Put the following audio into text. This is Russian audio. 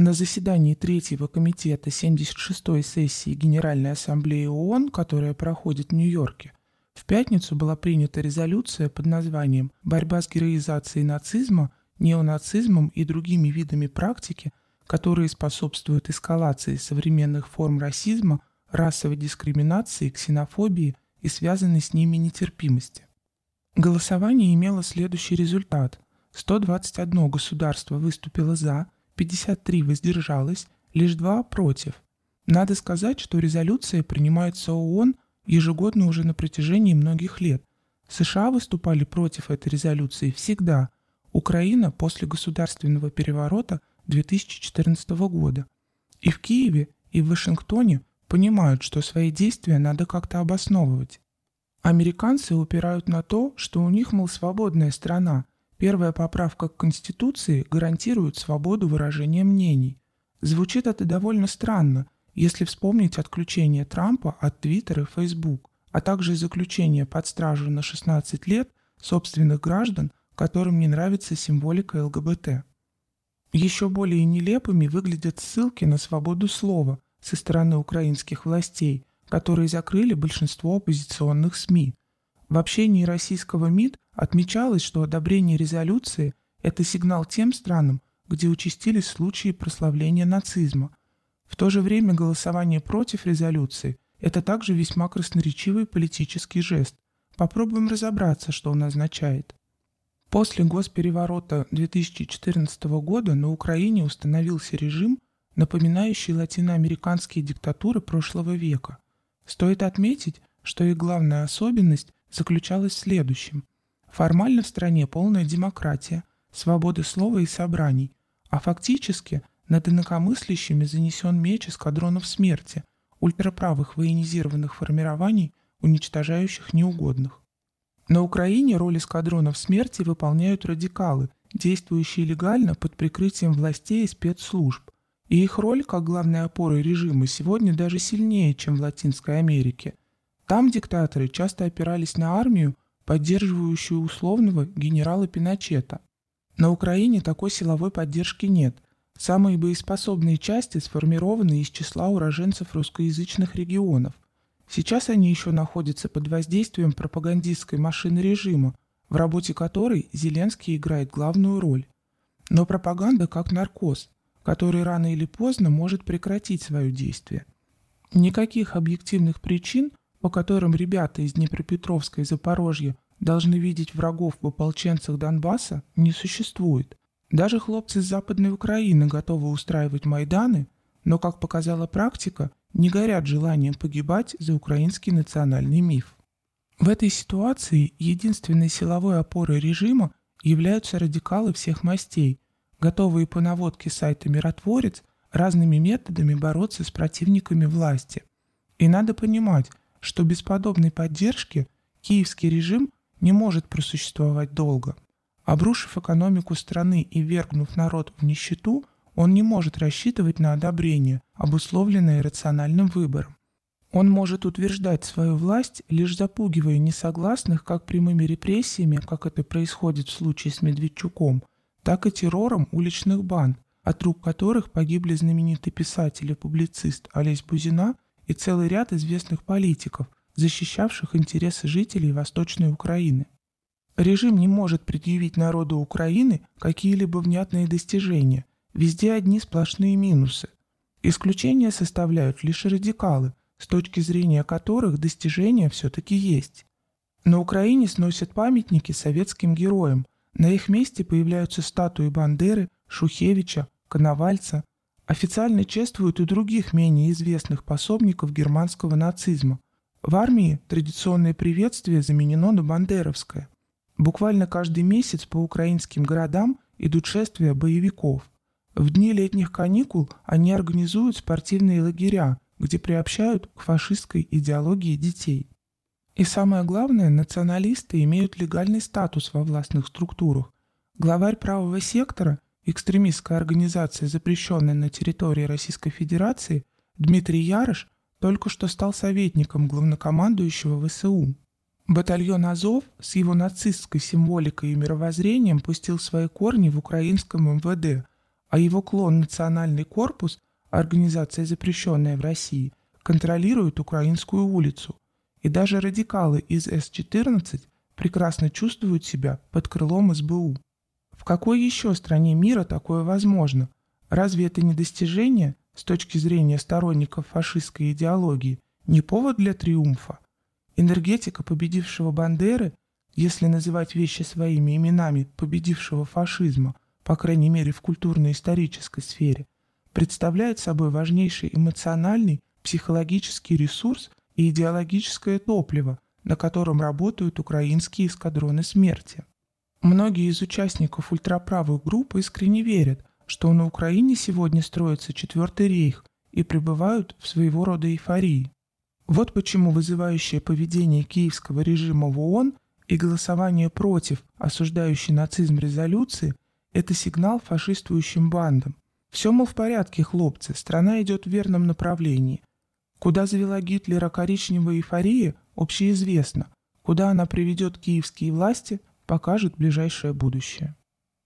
На заседании Третьего комитета 76-й сессии Генеральной Ассамблеи ООН, которая проходит в Нью-Йорке, в пятницу была принята резолюция под названием «Борьба с героизацией нацизма, неонацизмом и другими видами практики, которые способствуют эскалации современных форм расизма, расовой дискриминации, ксенофобии и связанной с ними нетерпимости». Голосование имело следующий результат. 121 государство выступило «за», 53 воздержалось, лишь 2 против. Надо сказать, что резолюция принимается ООН ежегодно уже на протяжении многих лет. США выступали против этой резолюции всегда. Украина после государственного переворота 2014 года. И в Киеве, и в Вашингтоне понимают, что свои действия надо как-то обосновывать. Американцы упирают на то, что у них, мол, свободная страна – Первая поправка к Конституции гарантирует свободу выражения мнений. Звучит это довольно странно, если вспомнить отключение Трампа от Твиттера и Фейсбук, а также заключение под стражу на 16 лет собственных граждан, которым не нравится символика ЛГБТ. Еще более нелепыми выглядят ссылки на свободу слова со стороны украинских властей, которые закрыли большинство оппозиционных СМИ. В общении российского МИД Отмечалось, что одобрение резолюции – это сигнал тем странам, где участились случаи прославления нацизма. В то же время голосование против резолюции – это также весьма красноречивый политический жест. Попробуем разобраться, что он означает. После госпереворота 2014 года на Украине установился режим, напоминающий латиноамериканские диктатуры прошлого века. Стоит отметить, что их главная особенность заключалась в следующем – Формально в стране полная демократия, свобода слова и собраний, а фактически над инакомыслящими занесен меч эскадронов смерти, ультраправых военизированных формирований, уничтожающих неугодных. На Украине роль эскадронов смерти выполняют радикалы, действующие легально под прикрытием властей и спецслужб. И их роль, как главной опоры режима, сегодня даже сильнее, чем в Латинской Америке. Там диктаторы часто опирались на армию, поддерживающую условного генерала Пиночета. На Украине такой силовой поддержки нет. Самые боеспособные части сформированы из числа уроженцев русскоязычных регионов. Сейчас они еще находятся под воздействием пропагандистской машины режима, в работе которой Зеленский играет главную роль. Но пропаганда как наркоз, который рано или поздно может прекратить свое действие. Никаких объективных причин по которым ребята из Днепропетровска и Запорожья должны видеть врагов в ополченцах Донбасса, не существует. Даже хлопцы из Западной Украины готовы устраивать Майданы, но, как показала практика, не горят желанием погибать за украинский национальный миф. В этой ситуации единственной силовой опорой режима являются радикалы всех мастей, готовые по наводке сайта «Миротворец» разными методами бороться с противниками власти. И надо понимать, что без подобной поддержки киевский режим не может просуществовать долго. Обрушив экономику страны и вергнув народ в нищету, он не может рассчитывать на одобрение, обусловленное рациональным выбором. Он может утверждать свою власть, лишь запугивая несогласных как прямыми репрессиями, как это происходит в случае с Медведчуком, так и террором уличных банд, от рук которых погибли знаменитый писатель и публицист Олесь Бузина – и целый ряд известных политиков, защищавших интересы жителей Восточной Украины. Режим не может предъявить народу Украины какие-либо внятные достижения, везде одни сплошные минусы. Исключения составляют лишь радикалы, с точки зрения которых достижения все-таки есть. На Украине сносят памятники советским героям, на их месте появляются статуи Бандеры, Шухевича, Коновальца, Официально чествуют и других менее известных пособников германского нацизма. В армии традиционное приветствие заменено на бандеровское. Буквально каждый месяц по украинским городам идут шествия боевиков. В дни летних каникул они организуют спортивные лагеря, где приобщают к фашистской идеологии детей. И самое главное, националисты имеют легальный статус во властных структурах. Главарь правого сектора экстремистская организация, запрещенная на территории Российской Федерации, Дмитрий Ярыш только что стал советником главнокомандующего ВСУ. Батальон «Азов» с его нацистской символикой и мировоззрением пустил свои корни в украинском МВД, а его клон «Национальный корпус», организация, запрещенная в России, контролирует Украинскую улицу. И даже радикалы из С-14 прекрасно чувствуют себя под крылом СБУ. В какой еще стране мира такое возможно? Разве это не достижение с точки зрения сторонников фашистской идеологии, не повод для триумфа? Энергетика победившего Бандеры, если называть вещи своими именами победившего фашизма, по крайней мере в культурно-исторической сфере, представляет собой важнейший эмоциональный, психологический ресурс и идеологическое топливо, на котором работают украинские эскадроны смерти. Многие из участников ультраправых групп искренне верят, что на Украине сегодня строится Четвертый рейх и пребывают в своего рода эйфории. Вот почему вызывающее поведение киевского режима в ООН и голосование против осуждающей нацизм резолюции – это сигнал фашистующим бандам. Все, мол, в порядке, хлопцы, страна идет в верном направлении. Куда завела Гитлера коричневая эйфория, общеизвестно. Куда она приведет киевские власти, покажет ближайшее будущее.